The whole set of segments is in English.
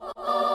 Good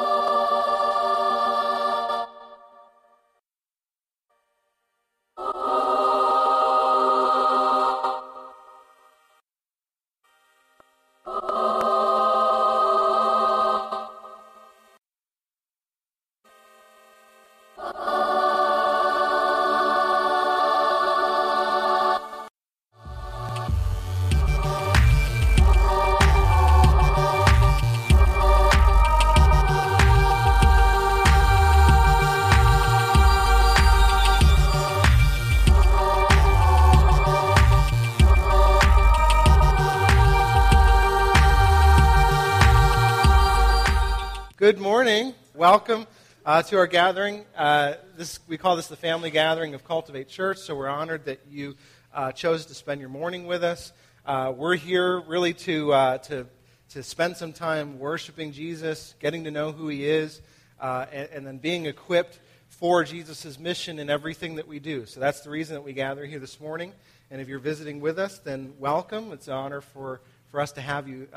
Welcome uh, to our gathering. Uh, this, we call this the family gathering of Cultivate Church, so we're honored that you uh, chose to spend your morning with us. Uh, we're here really to, uh, to, to spend some time worshiping Jesus, getting to know who he is, uh, and, and then being equipped for Jesus' mission in everything that we do. So that's the reason that we gather here this morning. And if you're visiting with us, then welcome. It's an honor for, for us to have you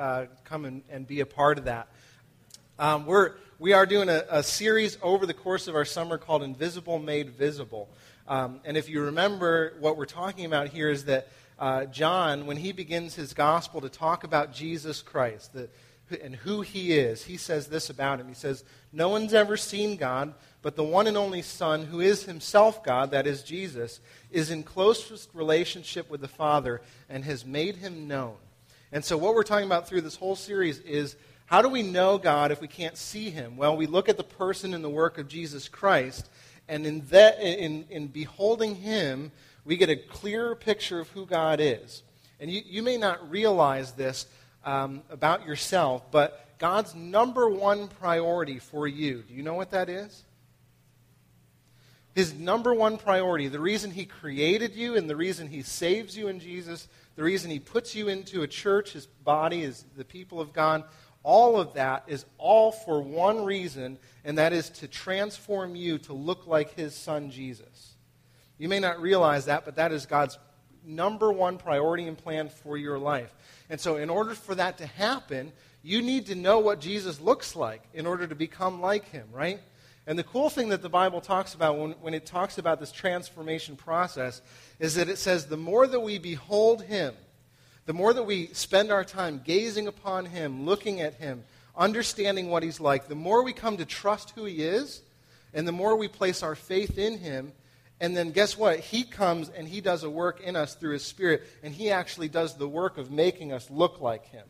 come and, and be a part of that. Um, we're, we are doing a, a, series over the course of our summer called Invisible Made Visible. Um, and if you remember, what we're talking about here is that uh, John, when he begins his gospel to talk about Jesus Christ the, and who he is, he says this about him. He says, No one's ever seen God, but the one and only Son, who is himself God, that is Jesus, is in closest relationship with the Father and has made him known. And so, what we're talking about through this whole series is how do we know God if we can't see him? Well, we look at the person and the work of Jesus Christ, and in, that, in, in beholding him, we get a clearer picture of who God is. And you, you may not realize this um, about yourself, but God's number one priority for you, do you know what that is? His number one priority, the reason he created you and the reason he saves you in Jesus, the reason he puts you into a church, his body, is the people of God, all of that is all for one reason, and that is to transform you to look like his son Jesus. You may not realize that, but that is God's number one priority and plan for your life. And so, in order for that to happen, you need to know what Jesus looks like in order to become like him, right? And the cool thing that the Bible talks about when, when it talks about this transformation process is that it says, the more that we behold him, the more that we spend our time gazing upon Him, looking at Him, understanding what He's like, the more we come to trust who He is, and the more we place our faith in Him. And then guess what? He comes and He does a work in us through His Spirit, and He actually does the work of making us look like Him.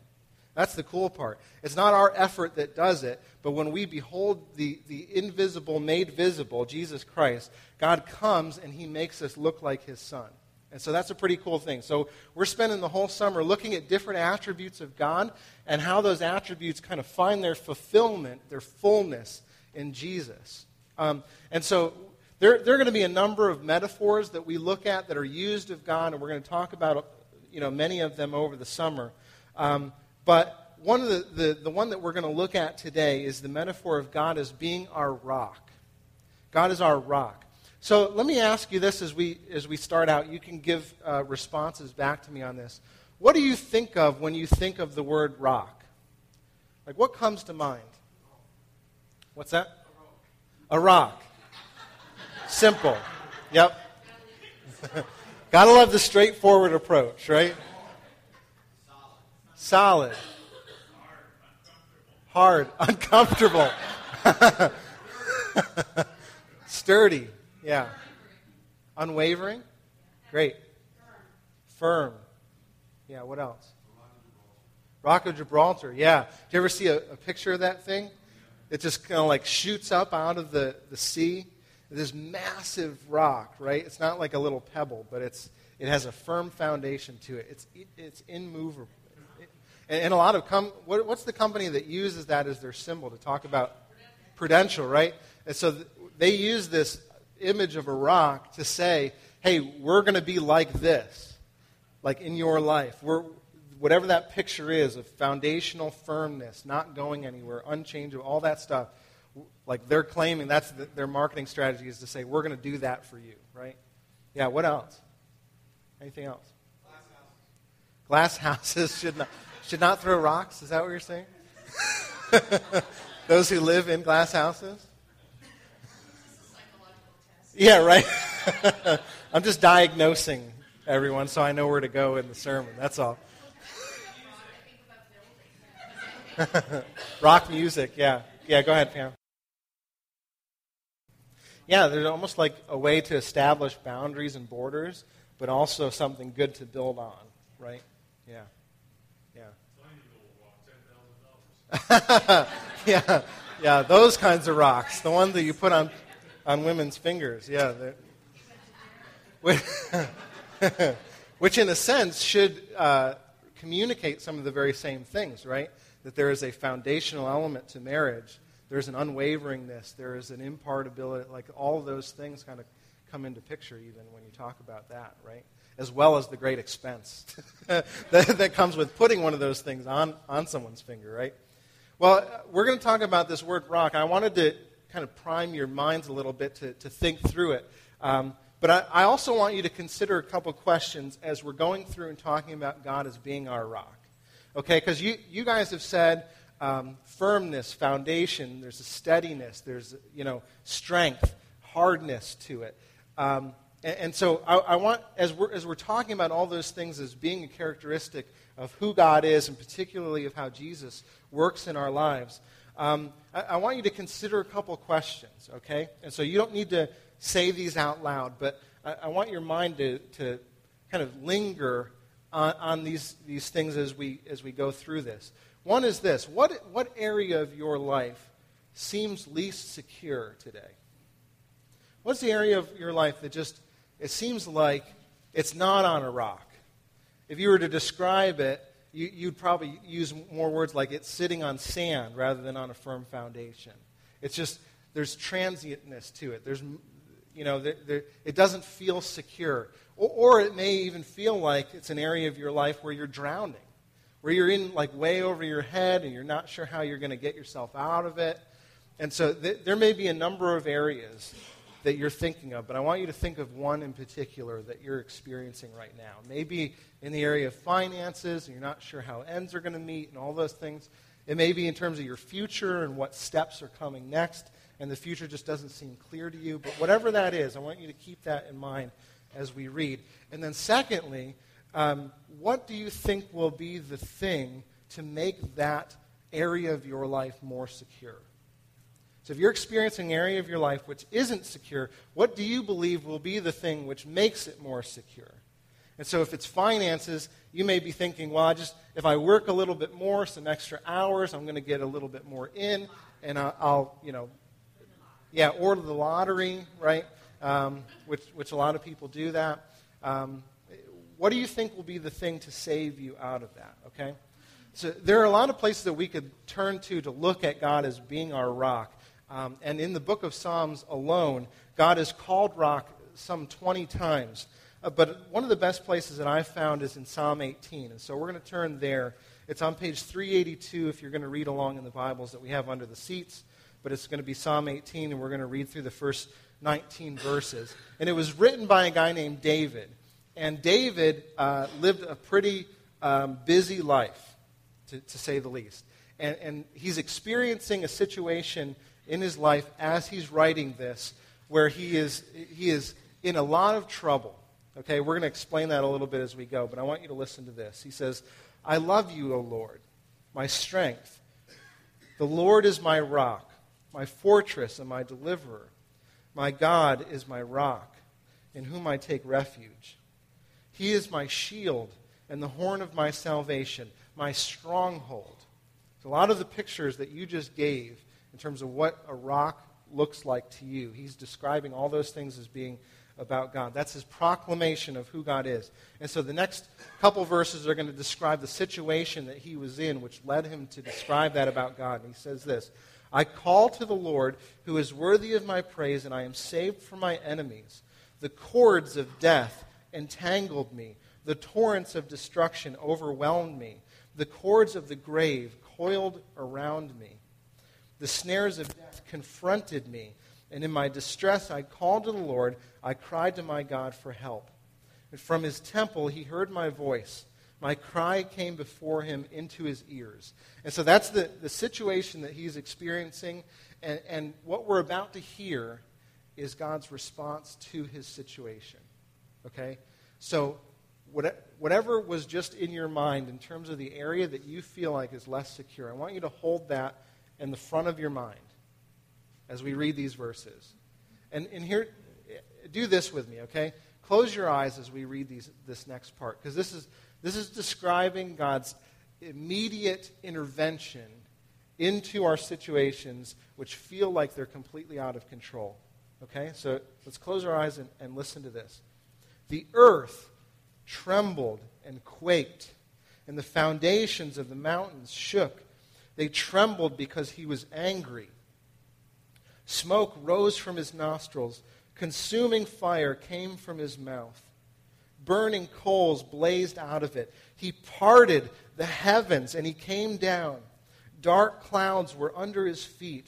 That's the cool part. It's not our effort that does it, but when we behold the, the invisible made visible, Jesus Christ, God comes and He makes us look like His Son. And so that's a pretty cool thing. So we're spending the whole summer looking at different attributes of God and how those attributes kind of find their fulfillment, their fullness in Jesus. Um, and so there, there are going to be a number of metaphors that we look at that are used of God, and we're going to talk about you know, many of them over the summer. Um, but one of the, the, the one that we're going to look at today is the metaphor of God as being our rock. God is our rock. So let me ask you this as we, as we start out. You can give uh, responses back to me on this. What do you think of when you think of the word rock? Like, what comes to mind? What's that? A rock. Simple. Yep. Gotta love the straightforward approach, right? Solid. Hard. Uncomfortable. Sturdy. Yeah. Unwavering? Great. Firm. Yeah, what else? Rock of Gibraltar. Yeah. Do you ever see a, a picture of that thing? It just kind of like shoots up out of the, the sea. This massive rock, right? It's not like a little pebble, but it's, it has a firm foundation to it. It's, it's immovable. And, and a lot of, com- what, what's the company that uses that as their symbol to talk about Prudential, right? And so th- they use this image of a rock to say, hey, we're going to be like this, like in your life. We're, whatever that picture is of foundational firmness, not going anywhere, unchangeable, all that stuff, like they're claiming that's the, their marketing strategy is to say, we're going to do that for you, right? Yeah, what else? Anything else? Glass houses, Glass houses should, not, should not throw rocks. Is that what you're saying? Those who live in glass houses? Yeah, right. I'm just diagnosing everyone so I know where to go in the sermon. That's all. Rock music, yeah. Yeah, go ahead, Pam. Yeah, there's almost like a way to establish boundaries and borders, but also something good to build on, right? Yeah. Yeah. yeah. Yeah, those kinds of rocks. The ones that you put on, on women's fingers. Yeah. Which, in a sense, should uh, communicate some of the very same things, right? That there is a foundational element to marriage. There's an unwaveringness. There is an impartability. Like all those things kind of come into picture even when you talk about that, right? As well as the great expense that, that comes with putting one of those things on, on someone's finger, right? Well, we're going to talk about this word rock. I wanted to kind of prime your minds a little bit to, to think through it. Um, but I, I, also want you to consider a couple questions as we're going through and talking about God as being our rock. Okay, because you, you guys have said um, firmness, foundation, there's a steadiness, there's, you know, strength, hardness to it. Um, and, and, so I, I want, as we're, as we're talking about all those things as being a characteristic of who God is, and particularly of how Jesus works in our lives, um, I, I, want you to consider a couple questions, okay? And so you don't need to say these out loud, but I, I want your mind to, to kind of linger on, on, these, these things as we, as we go through this. One is this what, what area of your life seems least secure today? What's the area of your life that just, it seems like it's not on a rock? If you were to describe it, you, would probably use more words like it's sitting on sand rather than on a firm foundation. It's just, there's transientness to it. There's, you know, there, there, it doesn't feel secure. Or, or it may even feel like it's an area of your life where you're drowning, where you're in like way over your head and you're not sure how you're going to get yourself out of it. And so th- there may be a number of areas that you're thinking of, but I want you to think of one in particular that you're experiencing right now. Maybe in the area of finances, and you're not sure how ends are going to meet and all those things. It may be in terms of your future and what steps are coming next, and the future just doesn't seem clear to you. But whatever that is, I want you to keep that in mind as we read. And then, secondly, um, what do you think will be the thing to make that area of your life more secure? So, if you're experiencing an area of your life which isn't secure, what do you believe will be the thing which makes it more secure? And so, if it's finances, you may be thinking, well, I just, if I work a little bit more, some extra hours, I'm going to get a little bit more in, and I'll, you know, yeah, order the lottery, right? Um, which, which a lot of people do that. Um, what do you think will be the thing to save you out of that, okay? So there are a lot of places that we could turn to to look at God as being our rock. Um, and in the book of Psalms alone, God is called rock some 20 times. Uh, but one of the best places that I've found is in Psalm 18. And so we're going to turn there. It's on page 382 if you're going to read along in the Bibles that we have under the seats. But it's going to be Psalm 18, and we're going to read through the first 19 verses. And it was written by a guy named David. And David uh, lived a pretty um, busy life, to, to, say the least. And, and he's experiencing a situation in his life as he's writing this where he is, he is in a lot of trouble. Okay, we're going to explain that a little bit as we go, but I want you to listen to this. He says, I love you, O Lord, my strength. The Lord is my rock, my fortress, and my deliverer. My God is my rock, in whom I take refuge. He is my shield and the horn of my salvation, my stronghold. So a lot of the pictures that you just gave in terms of what a rock looks like to you. He's describing all those things as being about God. That's his proclamation of who God is. And so the next couple verses are going to describe the situation that he was in, which led him to describe that about God. And he says this I call to the Lord, who is worthy of my praise, and I am saved from my enemies. The cords of death entangled me, the torrents of destruction overwhelmed me, the cords of the grave coiled around me. The snares of death confronted me, and in my distress I called to the Lord. I cried to my God for help. And from his temple he heard my voice. My cry came before him into his ears. And so that's the, the situation that he's experiencing. And, and what we're about to hear is God's response to his situation. Okay? So, whatever was just in your mind in terms of the area that you feel like is less secure, I want you to hold that in the front of your mind as we read these verses. And, and here, do this with me, okay? Close your eyes as we read these, this next part, because this is, this is describing God's immediate intervention into our situations which feel like they're completely out of control. Okay? So let's close our eyes and, and listen to this. The earth trembled and quaked, and the foundations of the mountains shook. They trembled because he was angry. Smoke rose from his nostrils, consuming fire came from his mouth. Burning coals blazed out of it. He parted the heavens and he came down. Dark clouds were under his feet.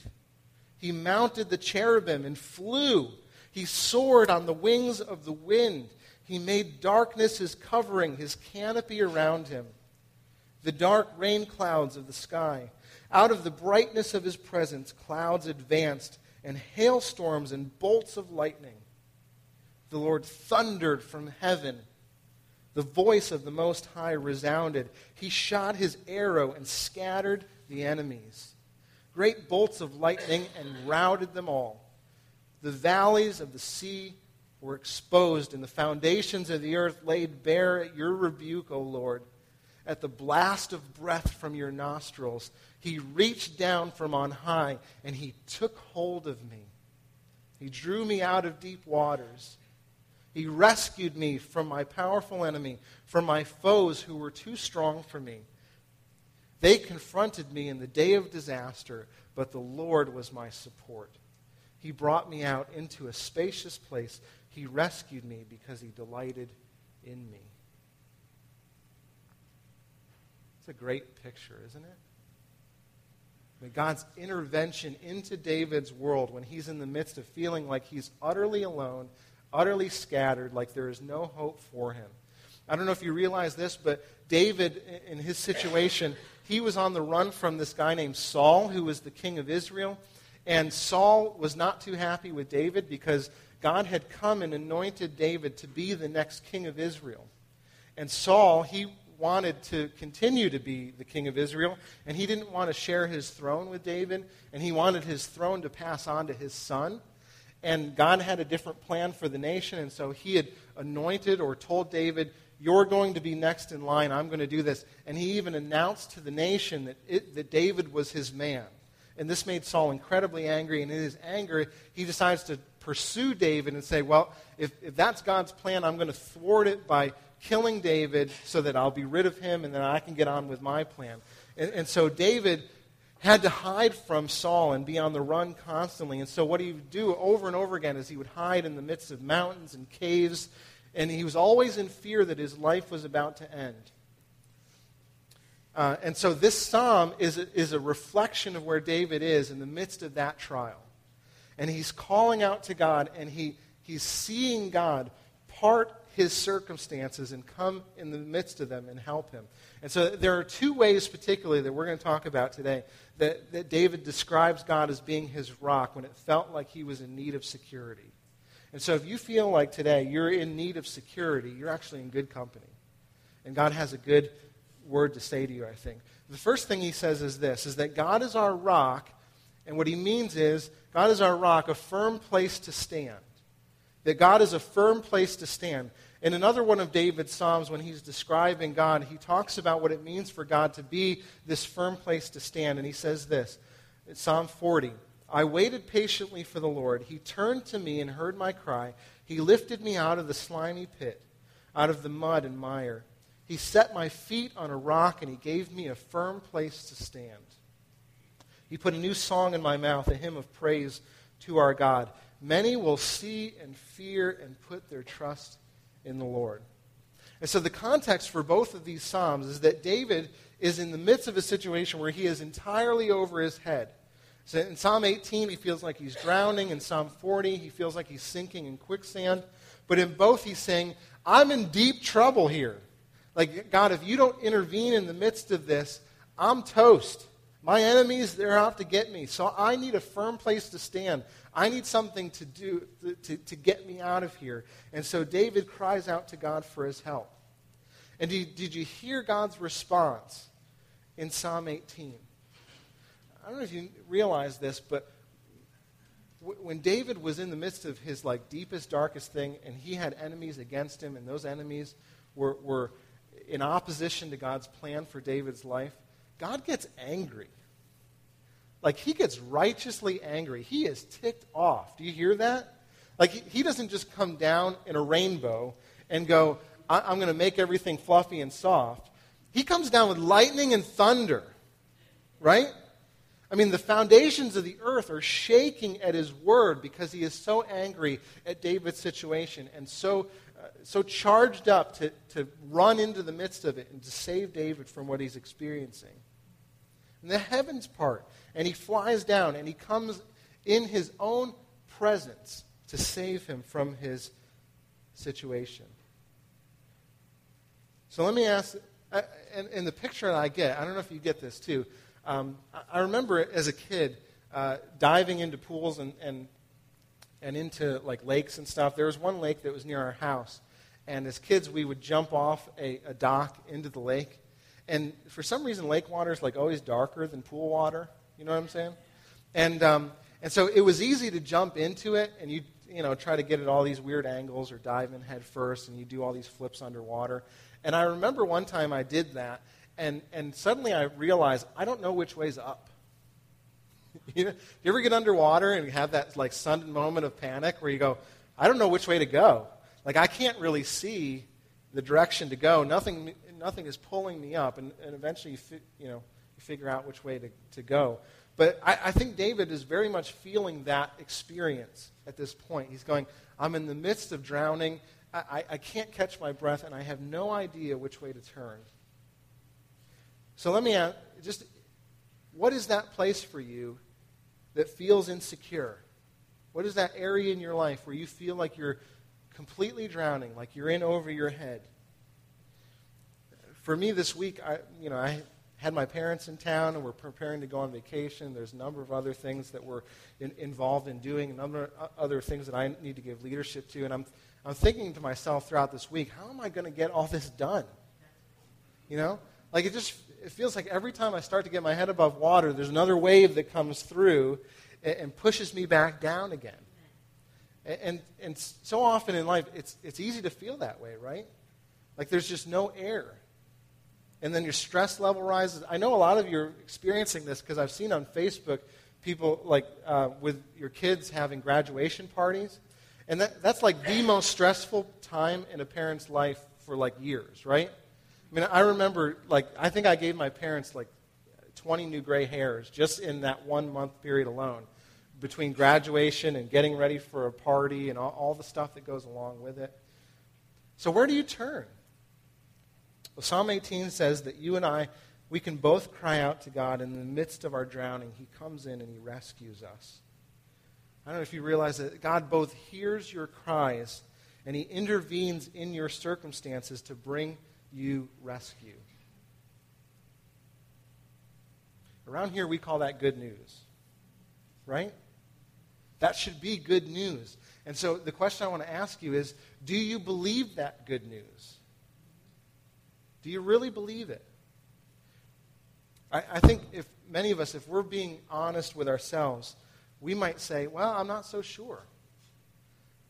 He mounted the cherubim and flew. He soared on the wings of the wind. He made darkness his covering, his canopy around him. The dark rain clouds of the sky. Out of the brightness of his presence, clouds advanced, and hailstorms and bolts of lightning. The Lord thundered from heaven. The voice of the Most High resounded. He shot his arrow and scattered the enemies great bolts of lightning and routed them all. The valleys of the sea were exposed, and the foundations of the earth laid bare at your rebuke, O Lord. At the blast of breath from your nostrils, he reached down from on high, and he took hold of me. He drew me out of deep waters. He rescued me from my powerful enemy, from my foes who were too strong for me. They confronted me in the day of disaster, but the Lord was my support. He brought me out into a spacious place. He rescued me because he delighted in me. It's a great picture, isn't it? Mean, God's intervention into David's world when he's in the midst of feeling like he's utterly alone, utterly scattered, like there is no hope for him. I don't know if you realize this, but David, in his situation, he was on the run from this guy named Saul, who was the king of Israel. And Saul was not too happy with David because God had come and anointed David to be the next king of Israel. And Saul, he wanted to continue to be the king of Israel, and he didn't want to share his throne with David, and he wanted his throne to pass on to his son. And God had a different plan for the nation, and so he had anointed or told David, you're going to be next in line. I'm going to do this. And he even announced to the nation that, it, that David was his man. And this made Saul incredibly angry. And in his anger, he decides to pursue David and say, Well, if, if that's God's plan, I'm going to thwart it by killing David so that I'll be rid of him and then I can get on with my plan. And, and so David had to hide from Saul and be on the run constantly. And so what he would do over and over again is he would hide in the midst of mountains and caves and he was always in fear that his life was about to end. Uh, and so this psalm is a, is a reflection of where David is in the midst of that trial. And he's calling out to God, and he, he's seeing God part his circumstances and come in the midst of them and help him. And so there are two ways, particularly, that we're going to talk about today that, that David describes God as being his rock when it felt like he was in need of security. And so if you feel like today you're in need of security, you're actually in good company. And God has a good word to say to you, I think. The first thing he says is this is that God is our rock, and what he means is God is our rock, a firm place to stand. That God is a firm place to stand. In another one of David's Psalms, when he's describing God, he talks about what it means for God to be this firm place to stand. And he says this Psalm 40 I waited patiently for the Lord. He turned to me and heard my cry. He lifted me out of the slimy pit, out of the mud and mire. He set my feet on a rock and he gave me a firm place to stand. He put a new song in my mouth, a hymn of praise to our God. Many will see and fear and put their trust in the Lord. And so the context for both of these Psalms is that David is in the midst of a situation where he is entirely over his head. So in Psalm 18, he feels like he's drowning. In Psalm 40, he feels like he's sinking in quicksand. But in both, he's saying, I'm in deep trouble here. Like, God, if you don't intervene in the midst of this, I'm toast. My enemies, they're out to get me. So I need a firm place to stand. I need something to do to, to get me out of here. And so David cries out to God for his help. And did, did you hear God's response in Psalm 18? I don't know if you realize this, but when David was in the midst of his like deepest, darkest thing, and he had enemies against him, and those enemies were, were in opposition to God's plan for David's life, God gets angry. Like he gets righteously angry. He is ticked off. Do you hear that? Like he, doesn't just come down in a rainbow and go, I, am going to make everything fluffy and soft. He comes down with lightning and thunder, right? I mean, the foundations of the earth are shaking at his word because he is so angry at David's situation and so, uh, so charged up to, to run into the midst of it and to save David from what he's experiencing. And the heavens part, and he flies down and he comes in his own presence to save him from his situation. So let me ask, and, and the picture that I get, I don't know if you get this too. Um, I remember as a kid uh, diving into pools and, and, and into like lakes and stuff. There was one lake that was near our house. And as kids, we would jump off a, a dock into the lake. And for some reason, lake water is like always darker than pool water. You know what I'm saying? And, um, and so it was easy to jump into it and you, you know, try to get at all these weird angles or dive in head first and you do all these flips underwater. And I remember one time I did that and, and suddenly I realized I don't know which way's up. you, know, you ever get underwater and have that like sudden moment of panic where you go, I don't know which way to go. Like I can't really see the direction to go. Nothing, nothing is pulling me up, and, and eventually you, you know figure out which way to, to go. But I, I think David is very much feeling that experience at this point. He's going, I'm in the midst of drowning. I, I can't catch my breath, and I have no idea which way to turn. So let me ask just what is that place for you that feels insecure? What is that area in your life where you feel like you're completely drowning, like you're in over your head? For me this week, I, you know, I had my parents in town and we're preparing to go on vacation. There's a number of other things that we're in, involved in doing, a number of other things that I need to give leadership to. And I'm, I'm thinking to myself throughout this week, how am I going to get all this done? You know? Like it just it feels like every time I start to get my head above water, there's another wave that comes through and, and pushes me back down again. And, and, and so often in life, it's, it's easy to feel that way, right? Like there's just no air. And then your stress level rises. I know a lot of you are experiencing this because I've seen on Facebook people like uh, with your kids having graduation parties. And that, that's like the most stressful time in a parent's life for like years, right? I mean, I remember, like, I think I gave my parents like 20 new gray hairs just in that one month period alone between graduation and getting ready for a party and all, all the stuff that goes along with it. So, where do you turn? Well, Psalm 18 says that you and I, we can both cry out to God in the midst of our drowning. He comes in and He rescues us. I don't know if you realize that God both hears your cries and He intervenes in your circumstances to bring you rescue. Around here, we call that good news, right? That should be good news. And so the question I want to ask you is do you believe that good news? Do you really believe it? I, I think if many of us, if we're being honest with ourselves, we might say, well, I'm not so sure.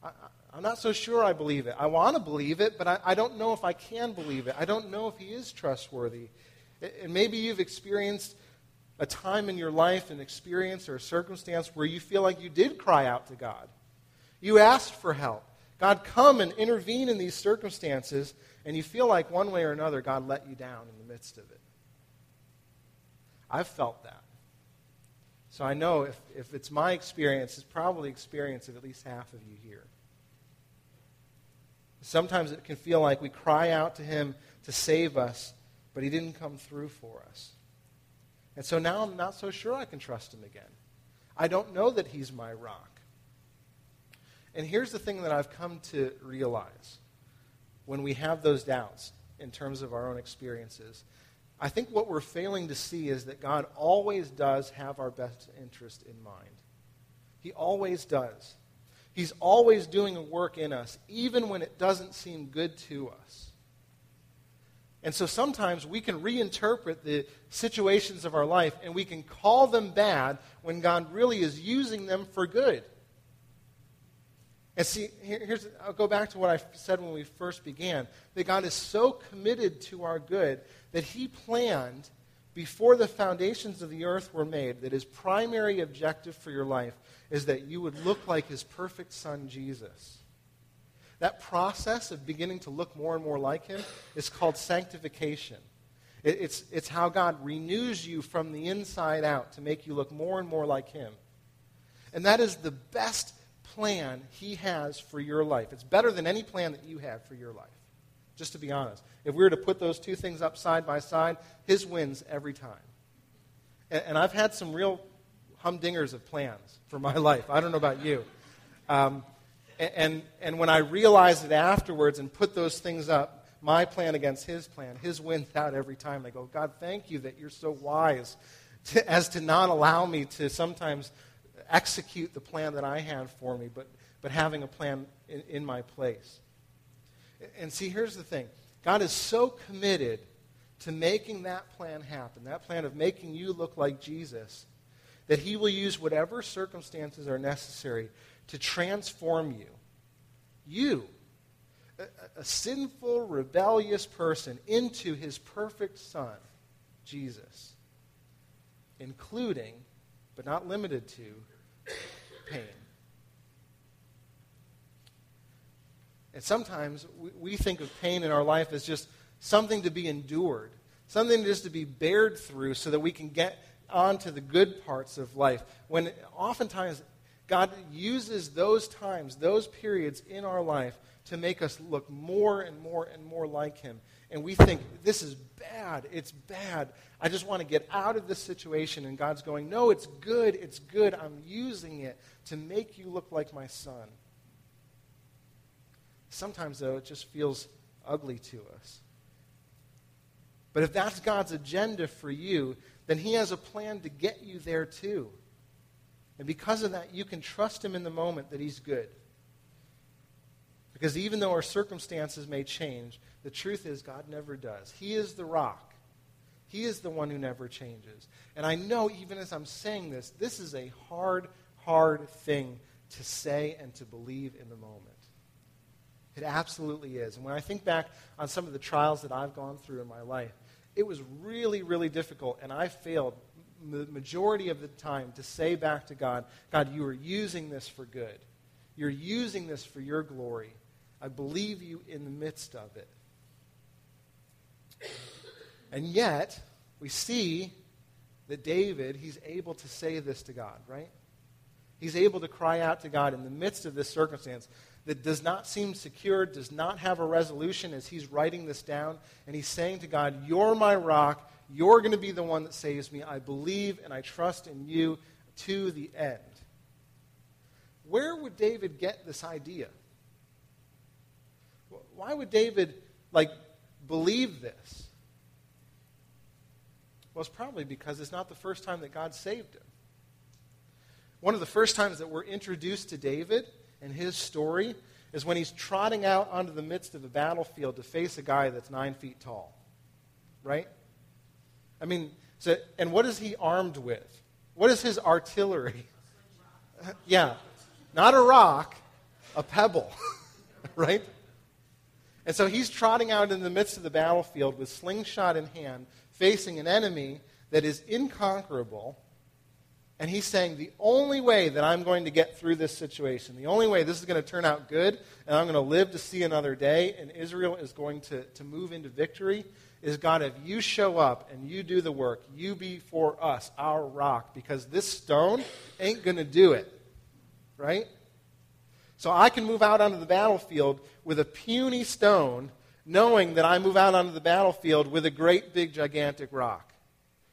I, I'm not so sure I believe it. I want to believe it, but I, I, don't know if I can believe it. I don't know if he is trustworthy. And maybe you've experienced a time in your life, an experience or a circumstance where you feel like you did cry out to God. You asked for help. God, come and intervene in these circumstances, and you feel like one way or another God let you down in the midst of it. I've felt that. So I know if, if it's my experience, it's probably experience of at least half of you here. Sometimes it can feel like we cry out to Him to save us, but He didn't come through for us. And so now I'm not so sure I can trust Him again. I don't know that He's my rock. And here's the thing that I've come to realize when we have those doubts in terms of our own experiences. I think what we're failing to see is that God always does have our best interest in mind. He always does. He's always doing a work in us, even when it doesn't seem good to us. And so sometimes we can reinterpret the situations of our life and we can call them bad when God really is using them for good. And see, here, here's, I'll go back to what I said when we first began that God is so committed to our good that He planned before the foundations of the earth were made that His primary objective for your life is that you would look like His perfect Son, Jesus. That process of beginning to look more and more like Him is called sanctification. It, it's, it's how God renews you from the inside out to make you look more and more like Him. And that is the best plan He has for your life. It's better than any plan that you have for your life, just to be honest. If we were to put those two things up side by side, His wins every time. And, and I've had some real humdingers of plans for my life. I don't know about you. Um, and, and, when I realized it afterwards and put those things up, my plan against his plan, his wins out every time. I go, God, thank you that you're so wise to, as to not allow me to sometimes execute the plan that I had for me, but, but having a plan in, in my place. And see, here's the thing God is so committed to making that plan happen, that plan of making you look like Jesus, that he will use whatever circumstances are necessary to transform you. You, a, a sinful, rebellious person, into his perfect son, Jesus, including, but not limited to, pain. And sometimes we think of pain in our life as just something to be endured, something just to be bared through so that we can get on to the good parts of life. When oftentimes God uses those times, those periods in our life to make us look more and more and more like Him. And we think, this is bad. It's bad. I just want to get out of this situation. And God's going, no, it's good. It's good. I'm using it to make you look like my son. Sometimes, though, it just feels ugly to us. But if that's God's agenda for you, then He has a plan to get you there too. And because of that, you can trust Him in the moment that He's good. Because even though our circumstances may change, the truth is God never does. He is the rock. He is the one who never changes. And I know, even as I'm saying this, this is a hard, hard thing to say and to believe in the moment. It absolutely is. And when I think back on some of the trials that I've gone through in my life, it was really, really difficult, and I failed the majority of the time to say back to God, God, you are using this for good. You're using this for your glory. I believe you in the midst of it. And yet, we see that David, he's able to say this to God, right? He's able to cry out to God in the midst of this circumstance that does not seem secure, does not have a resolution as he's writing this down. And he's saying to God, You're my rock. You're going to be the one that saves me. I believe and I trust in you to the end. Where would David get this idea? Why would David, like, believe this? Well, it's probably because it's not the first time that God saved him. One of the first times that we're introduced to David and his story is when he's trotting out onto the midst of the battlefield to face a guy that's nine feet tall. Right? I mean, so, and what is he armed with? What is his artillery? yeah, not a rock, a pebble. right? And so he's trotting out in the midst of the battlefield with slingshot in hand, facing an enemy that is inconquerable and he's saying, the only way that I'm going to get through this situation, the only way this is going to turn out good, and I'm going to live to see another day, and Israel is going to, to move into victory, is God, if you show up and you do the work, you be for us our rock, because this stone ain't going to do it. Right? So I can move out onto the battlefield with a puny stone, knowing that I move out onto the battlefield with a great, big, gigantic rock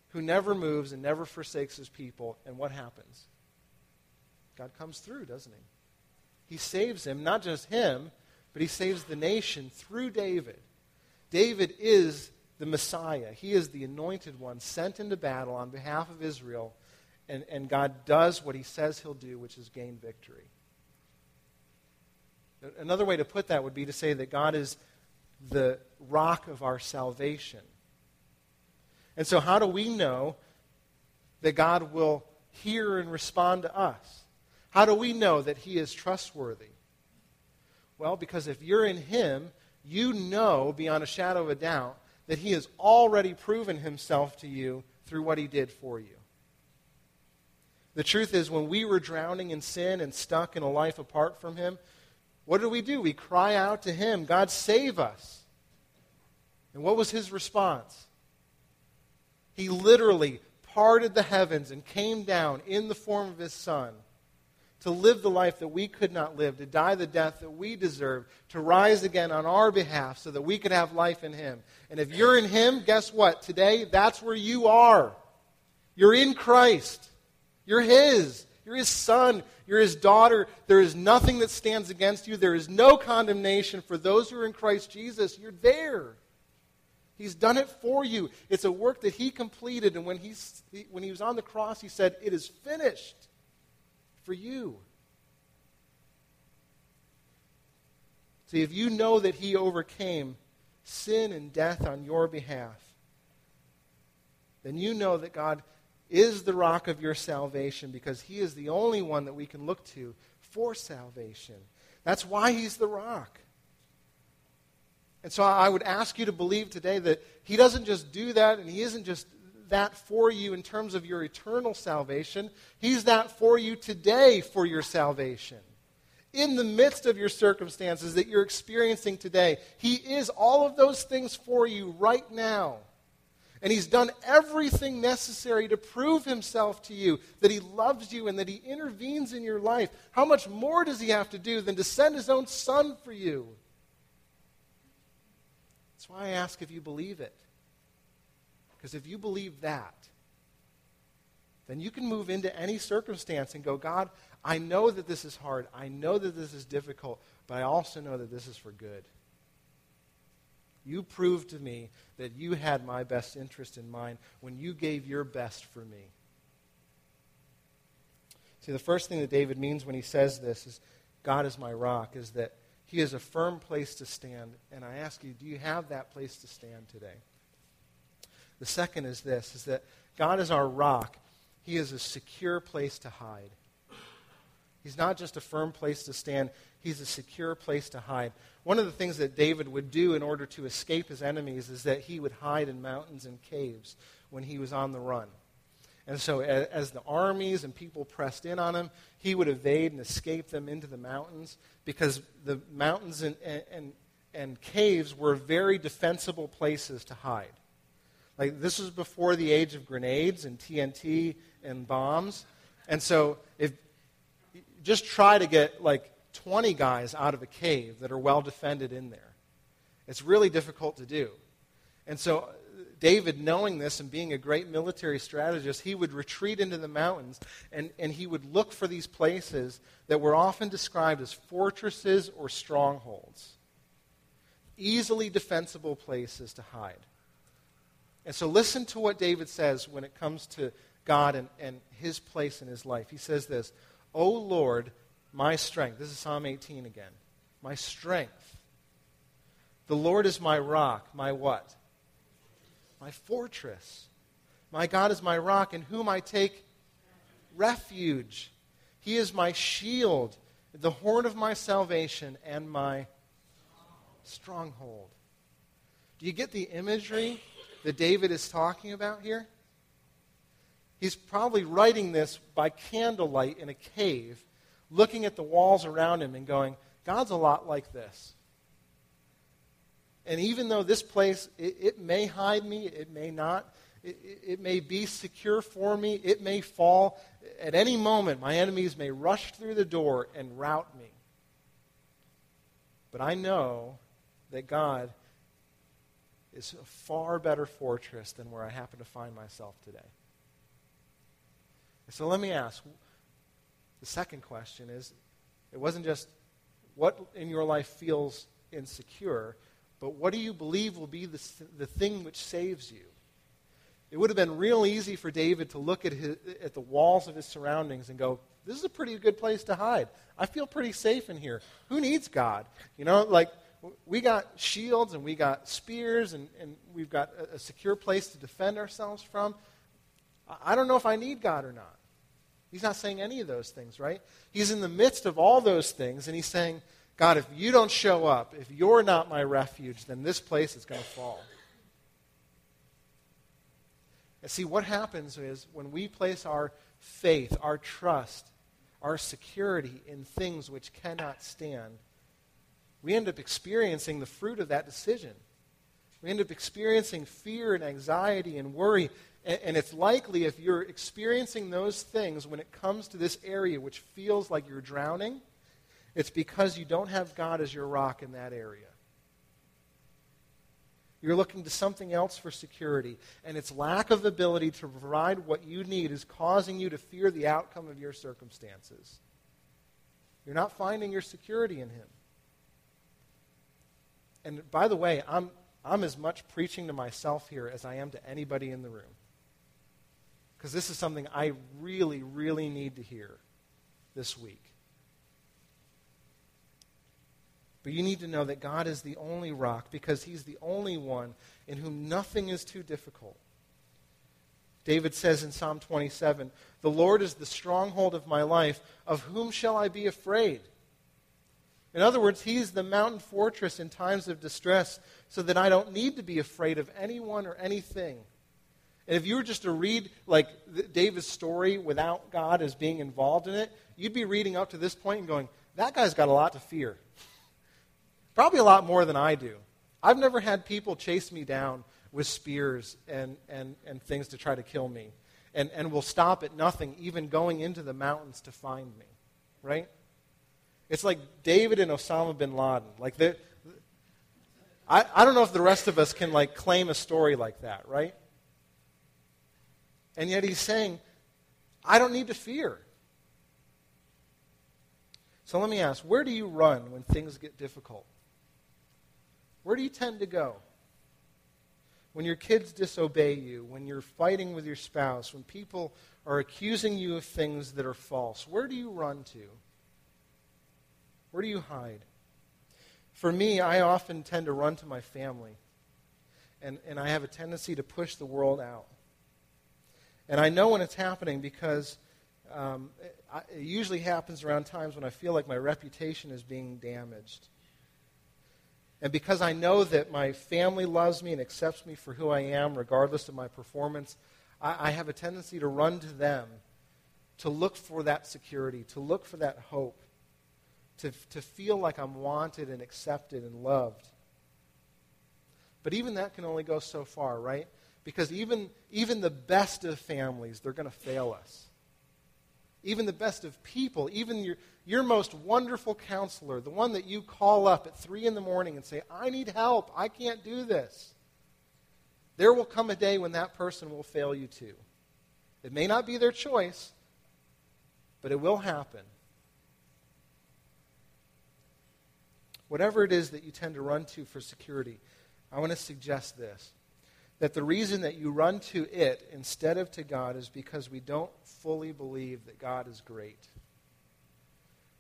who never moves and never forsakes his people. And what happens? God comes through, doesn't he? He saves him, not just him, but he saves the nation through David. David is the Messiah. He is the anointed one sent into battle on behalf of Israel, and, and God does what he says he'll do, which is gain victory. Another way to put that would be to say that God is the rock of our salvation. And so, how do we know that God will hear and respond to us? How do we know that He is trustworthy? Well, because if you're in Him, you know beyond a shadow of a doubt that He has already proven Himself to you through what He did for you. The truth is, when we were drowning in sin and stuck in a life apart from Him, what did we do? We cry out to Him, God, save us. And what was His response? He literally parted the heavens and came down in the form of His Son to live the life that we could not live, to die the death that we deserve, to rise again on our behalf so that we could have life in Him. And if you're in Him, guess what? Today, that's where you are. You're in Christ. You're His. You're His son. You're His daughter. There is nothing that stands against you. There is no condemnation for those who are in Christ Jesus. You're there. He's done it for you. It's a work that He completed. And when, he, when He was on the cross, He said, It is finished for you. See, if you know that He overcame sin and death on your behalf, then you know that God is the rock of your salvation because He is the only one that we can look to for salvation. That's why He's the rock. And so I would ask you to believe today that He doesn't just do that and He isn't just that for you in terms of your eternal salvation. He's that for you today for your salvation. In the midst of your circumstances that you're experiencing today, He is all of those things for you right now. And He's done everything necessary to prove Himself to you that He loves you and that He intervenes in your life. How much more does He have to do than to send His own Son for you? That's why I ask if you believe it. Because if you believe that, then you can move into any circumstance and go, God, I know that this is hard. I know that this is difficult, but I also know that this is for good. You proved to me that you had my best interest in mind when you gave your best for me. See, the first thing that David means when he says this is, God is my rock, is that he is a firm place to stand. And I ask you, do you have that place to stand today? The second is this, is that God is our rock. He is a secure place to hide. He's not just a firm place to stand, he's a secure place to hide. One of the things that David would do in order to escape his enemies is that he would hide in mountains and caves when he was on the run. And so, as the armies and people pressed in on him, he would evade and escape them into the mountains because the mountains and, and, and caves were very defensible places to hide. Like, this was before the age of grenades and TNT and bombs. And so, if just try to get like 20 guys out of a cave that are well defended in there. It's really difficult to do. And so, David, knowing this and being a great military strategist, he would retreat into the mountains and, and he would look for these places that were often described as fortresses or strongholds. Easily defensible places to hide. And so listen to what David says when it comes to God and, and his place in his life. He says this O Lord, my strength. This is Psalm 18 again. My strength. The Lord is my rock, my what? My fortress. My God is my rock in whom I take refuge. He is my shield, the horn of my salvation, and my stronghold. Do you get the imagery that David is talking about here? He's probably writing this by candlelight in a cave, looking at the walls around him and going, God's a lot like this. And even though this place, it, it may hide me, it may not, it, it may be secure for me, it may fall. At any moment, my enemies may rush through the door and rout me. But I know that God is a far better fortress than where I happen to find myself today. So let me ask the second question is it wasn't just what in your life feels insecure, but what do you believe will be the, the thing which saves you? It would have been real easy for David to look at, his, at the walls of his surroundings and go, This is a pretty good place to hide. I feel pretty safe in here. Who needs God? You know, like we got shields and we got spears and, and we've got a, a secure place to defend ourselves from. I don't know if I need God or not. He's not saying any of those things, right? He's in the midst of all those things, and he's saying, God, if you don't show up, if you're not my refuge, then this place is going to fall. And see, what happens is when we place our faith, our trust, our security in things which cannot stand, we end up experiencing the fruit of that decision. We end up experiencing fear and anxiety and worry. And, and, it's likely if you're experiencing those things when it comes to this area which feels like you're drowning, it's because you don't have God as your rock in that area. You're looking to something else for security, and its lack of ability to provide what you need is causing you to fear the outcome of your circumstances. You're not finding your security in Him. And by the way, I'm, I'm as much preaching to myself here as I am to anybody in the room. Because this is something I really, really need to hear this week. But you need to know that God is the only rock because He's the only one in whom nothing is too difficult. David says in Psalm 27 The Lord is the stronghold of my life. Of whom shall I be afraid? In other words, He's the mountain fortress in times of distress so that I don't need to be afraid of anyone or anything. And if you were just to read like David's story without God as being involved in it, you'd be reading up to this point and going, that guy's got a lot to fear. Probably a lot more than I do. I've never had people chase me down with spears and, and, and things to try to kill me and, and will stop at nothing, even going into the mountains to find me. Right? It's like David and Osama bin Laden. Like I, I don't know if the rest of us can like claim a story like that, right? And yet he's saying, I don't need to fear. So let me ask, where do you run when things get difficult? Where do you tend to go? When your kids disobey you, when you're fighting with your spouse, when people are accusing you of things that are false, where do you run to? Where do you hide? For me, I often tend to run to my family. And, and I have a tendency to push the world out. And I know when it's happening because um, it, it usually happens around times when I feel like my reputation is being damaged. And because I know that my family loves me and accepts me for who I am, regardless of my performance, I, I have a tendency to run to them to look for that security, to look for that hope to, to feel like I'm wanted and accepted and loved. But even that can only go so far, right? Because even, even the best of families, they're going to fail us. Even the best of people, even your, your most wonderful counselor, the one that you call up at 3 in the morning and say, I need help, I can't do this. There will come a day when that person will fail you too. It may not be their choice, but it will happen. whatever it is that you tend to run to for security, I want to suggest this that the reason that you run to it instead of to God is because we don't fully believe that God is great.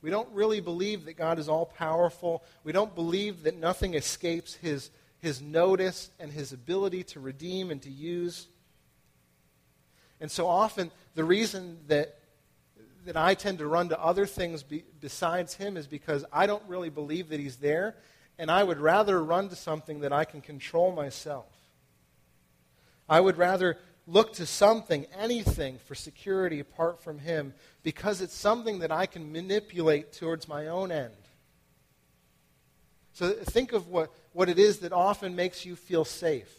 We don't really believe that God is all powerful. We don't believe that nothing escapes his, his notice and his ability to redeem and to use. And so often, the reason that that I tend to run to other things be, besides Him is because I don't really believe that He's there, and I would rather run to something that I can control myself. I would rather look to something, anything, for security apart from Him because it's something that I can manipulate towards my own end. So think of what, what it is that often makes you feel safe.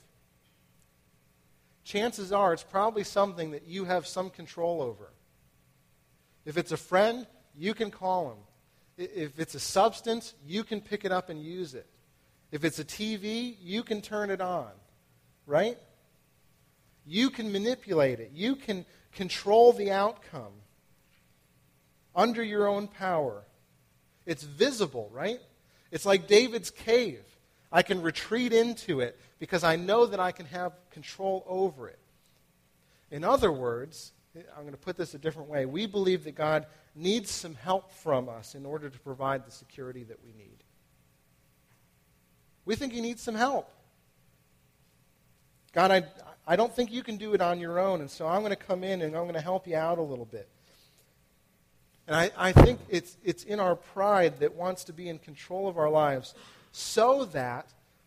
Chances are it's probably something that you have some control over. If it's a friend, you can call him. If it's a substance, you can pick it up and use it. If it's a TV, you can turn it on, right? You can manipulate it. You can control the outcome under your own power. It's visible, right? It's like David's cave. I can retreat into it because I know that I can have control over it. In other words, I'm going to put this a different way. We believe that God needs some help from us in order to provide the security that we need. We think He needs some help. God, I, I don't think you can do it on your own, and so I'm going to come in and I'm going to help you out a little bit. And I, I think it's, it's in our pride that wants to be in control of our lives so that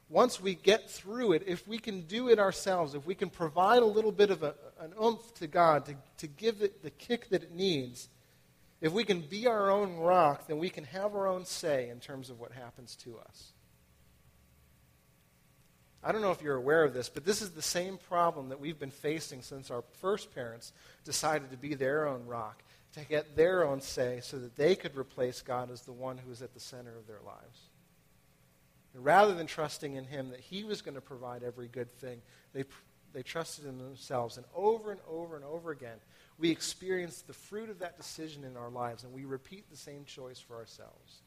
once we get through it, if we can do it ourselves, if we can provide a little bit of a, an oomph to God to, to give it the kick that it needs, if we can be our own rock, then we can have our own say in terms of what happens to us. I don't know if you're aware of this, but this is the same problem that we've been facing since our first parents decided to be their own rock, to get their own say so that they could replace God as the one who is at the center of their lives. And rather than trusting in Him that He was going to provide every good thing, they, they trusted in themselves. And over and over and over again, we experience the fruit of that decision in our lives, and we repeat the same choice for ourselves.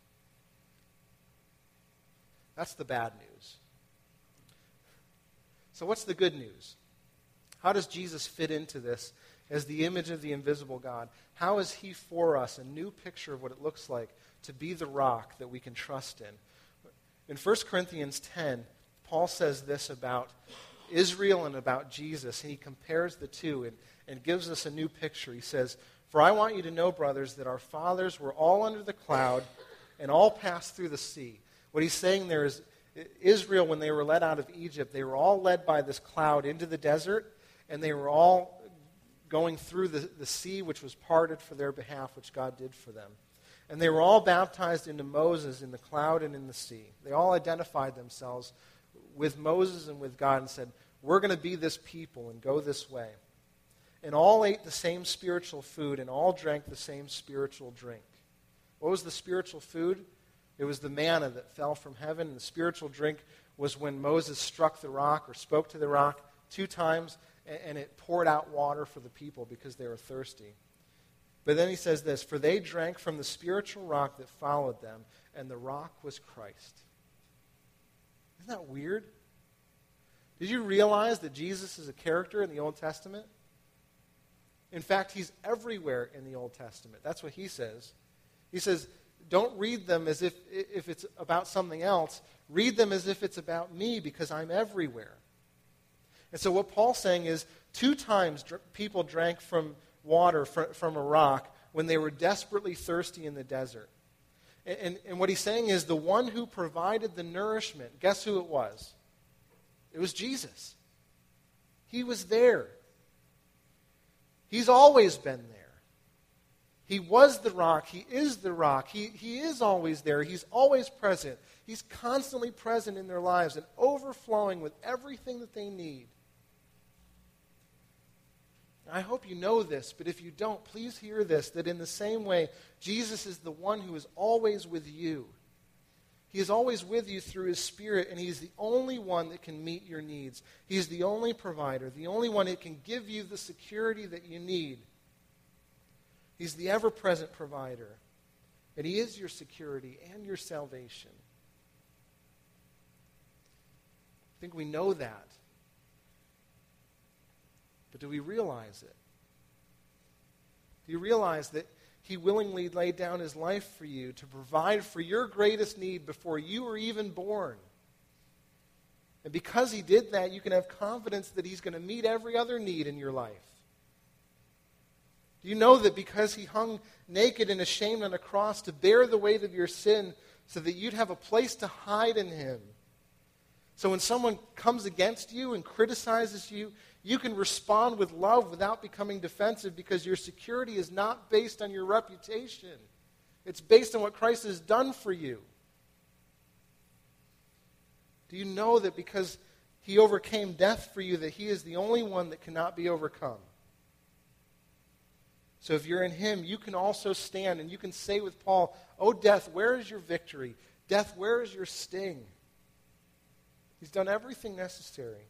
That's the bad news. So, what's the good news? How does Jesus fit into this as the image of the invisible God? How is he for us a new picture of what it looks like to be the rock that we can trust in? In 1 Corinthians 10, Paul says this about Israel and about Jesus, and he compares the two and, and gives us a new picture. He says, For I want you to know, brothers, that our fathers were all under the cloud and all passed through the sea. What he's saying there is Israel, when they were led out of Egypt, they were all led by this cloud into the desert, and they were all going through the, the sea, which was parted for their behalf, which God did for them. And they were all baptized into Moses in the cloud and in the sea. They all identified themselves with Moses and with God and said, We're going to be this people and go this way. And all ate the same spiritual food and all drank the same spiritual drink. What was the spiritual food? It was the manna that fell from heaven, and the spiritual drink was when Moses struck the rock or spoke to the rock two times, and it poured out water for the people because they were thirsty. But then he says this For they drank from the spiritual rock that followed them, and the rock was Christ. Isn't that weird? Did you realize that Jesus is a character in the Old Testament? In fact, he's everywhere in the Old Testament. That's what he says. He says, don't read them as if, if it's about something else. Read them as if it's about me because I'm everywhere. And so, what Paul's saying is two times dr- people drank from water fr- from a rock when they were desperately thirsty in the desert. And, and, and what he's saying is the one who provided the nourishment, guess who it was? It was Jesus. He was there. He's always been there. He was the rock. He is the rock. He, he is always there. He's always present. He's constantly present in their lives and overflowing with everything that they need. I hope you know this, but if you don't, please hear this that in the same way, Jesus is the one who is always with you. He is always with you through His Spirit, and He's the only one that can meet your needs. He's the only provider, the only one that can give you the security that you need He's the ever present provider. And He is your security and your salvation. I think we know that. But do we realize it? Do you realize that He willingly laid down His life for you to provide for your greatest need before you were even born? And because He did that, you can have confidence that He's going to meet every other need in your life. Do you know that because he hung naked and ashamed on a cross to bear the weight of your sin so that you'd have a place to hide in him? So when someone comes against you and criticizes you, you can respond with love without becoming defensive because your security is not based on your reputation. It's based on what Christ has done for you. Do you know that because he overcame death for you, that he is the only one that cannot be overcome? So if you're in him, you can also stand and you can say with Paul, Oh, death, where is your victory? Death, where is your sting? He's done everything necessary.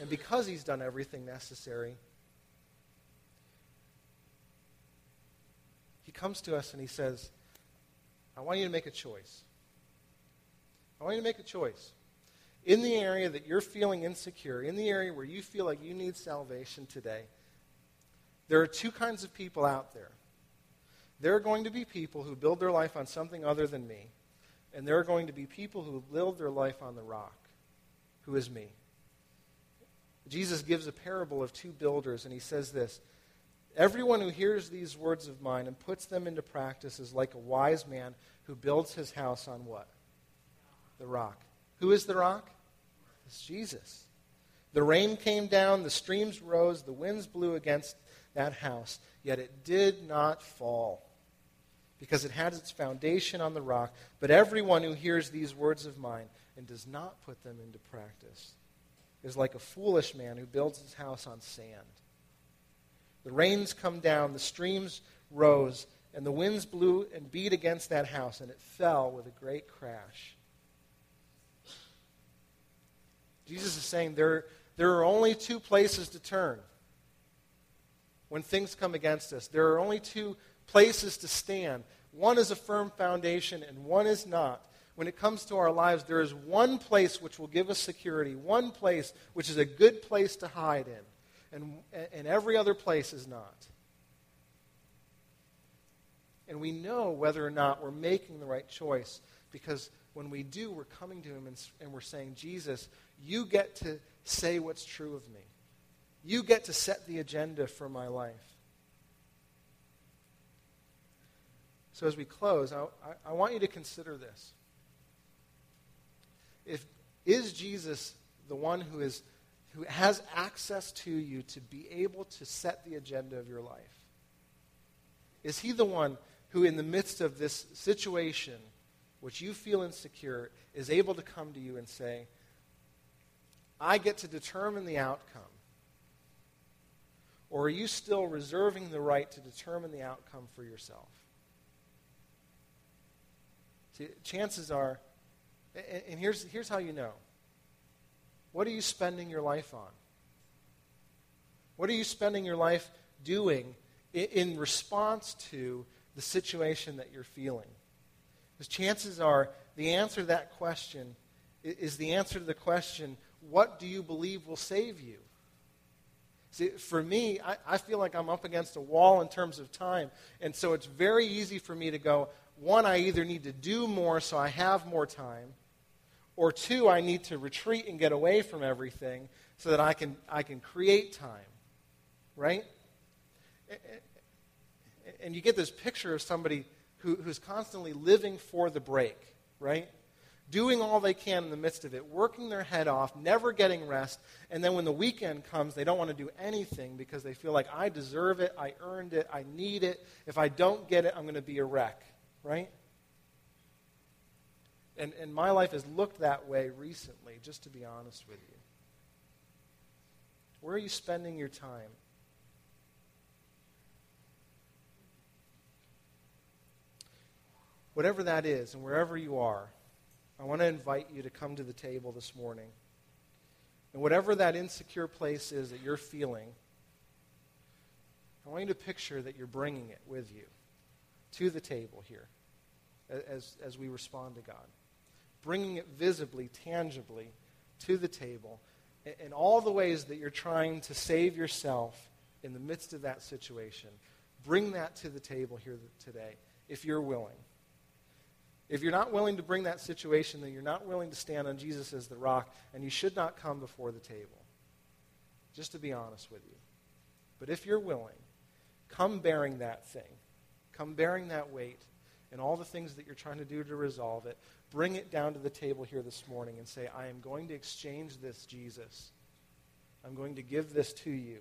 And because he's done everything necessary, he comes to us and he says, I want you to make a choice. I want you to make a choice. In the area that you're feeling insecure, in the area where you feel like you need salvation today, there are two kinds of people out there. There are going to be people who build their life on something other than me, and there are going to be people who build their life on the rock, who is me. Jesus gives a parable of two builders, and he says this Everyone who hears these words of mine and puts them into practice is like a wise man who builds his house on what? The rock. Who is the rock? Jesus. The rain came down, the streams rose, the winds blew against that house, yet it did not fall because it has its foundation on the rock. But everyone who hears these words of mine and does not put them into practice is like a foolish man who builds his house on sand. The rains come down, the streams rose, and the winds blew and beat against that house, and it fell with a great crash. Jesus is saying there, there are only two places to turn when things come against us. There are only two places to stand. One is a firm foundation, and one is not. When it comes to our lives, there is one place which will give us security, one place which is a good place to hide in, and, and every other place is not. And we know whether or not we're making the right choice because when we do, we're coming to Him and, and we're saying, Jesus, you get to say what's true of me. You get to set the agenda for my life. So as we close, I, I, I want you to consider this. If, is Jesus the one who, is, who has access to you to be able to set the agenda of your life? Is he the one who, in the midst of this situation, which you feel insecure, is able to come to you and say, I get to determine the outcome? Or are you still reserving the right to determine the outcome for yourself? See, chances are, and here's, here's how you know. What are you spending your life on? What are you spending your life doing in response to the situation that you're feeling? Because chances are the answer to that question is the answer to the question, what do you believe will save you? See, for me, I, I feel like I'm up against a wall in terms of time. And so it's very easy for me to go, one, I either need to do more so I have more time, or two, I need to retreat and get away from everything so that I can, I can create time. Right? And you get this picture of somebody who, who's constantly living for the break, right? doing all they can in the midst of it, working their head off, never getting rest, and then when the weekend comes, they don't want to do anything because they feel like, I deserve it, I earned it, I need it. If I don't get it, I'm going to be a wreck, right? And, and my life has looked that way recently, just to be honest with you. Where are you spending your time? Whatever that is, and wherever you are, I want to invite you to come to the table this morning. And whatever that insecure place is that you're feeling, I want you to picture that you're bringing it with you to the table here as, as we respond to God. Bringing it visibly, tangibly to the table in all the ways that you're trying to save yourself in the midst of that situation. Bring that to the table here today if you're willing. If you're not willing to bring that situation, then you're not willing to stand on Jesus as the rock, and you should not come before the table. Just to be honest with you. But if you're willing, come bearing that thing. Come bearing that weight and all the things that you're trying to do to resolve it. Bring it down to the table here this morning and say, I am going to exchange this, Jesus. I'm going to give this to you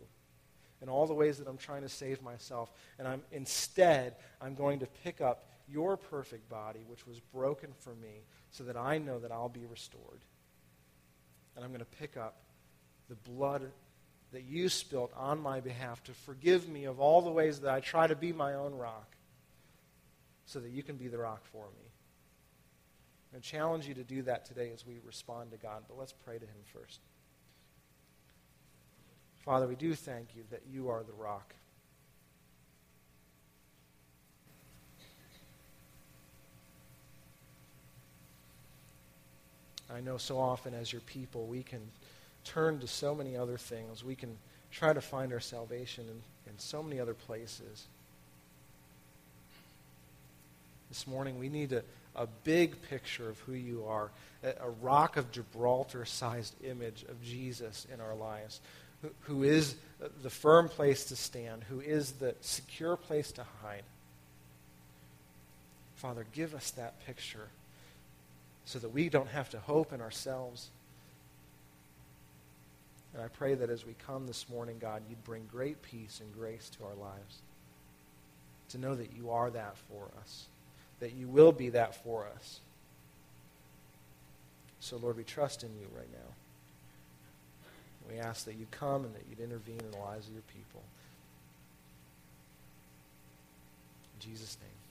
in all the ways that I'm trying to save myself. And I'm instead, I'm going to pick up your perfect body, which was broken for me, so that I know that I'll be restored. And I'm going to pick up the blood that you spilt on my behalf to forgive me of all the ways that I try to be my own rock, so that you can be the rock for me. I'm going to challenge you to do that today as we respond to God, but let's pray to Him first. Father, we do thank you that you are the rock. I know so often as your people, we can turn to so many other things. We can try to find our salvation in, in so many other places. This morning, we need a, a big picture of who you are, a, a rock of Gibraltar sized image of Jesus in our lives, who, who is the firm place to stand, who is the secure place to hide. Father, give us that picture so that we don't have to hope in ourselves. And I pray that as we come this morning, God, you'd bring great peace and grace to our lives. To know that you are that for us, that you will be that for us. So, Lord, we trust in you right now. We ask that you come and that you'd intervene in the lives of your people. In Jesus' name.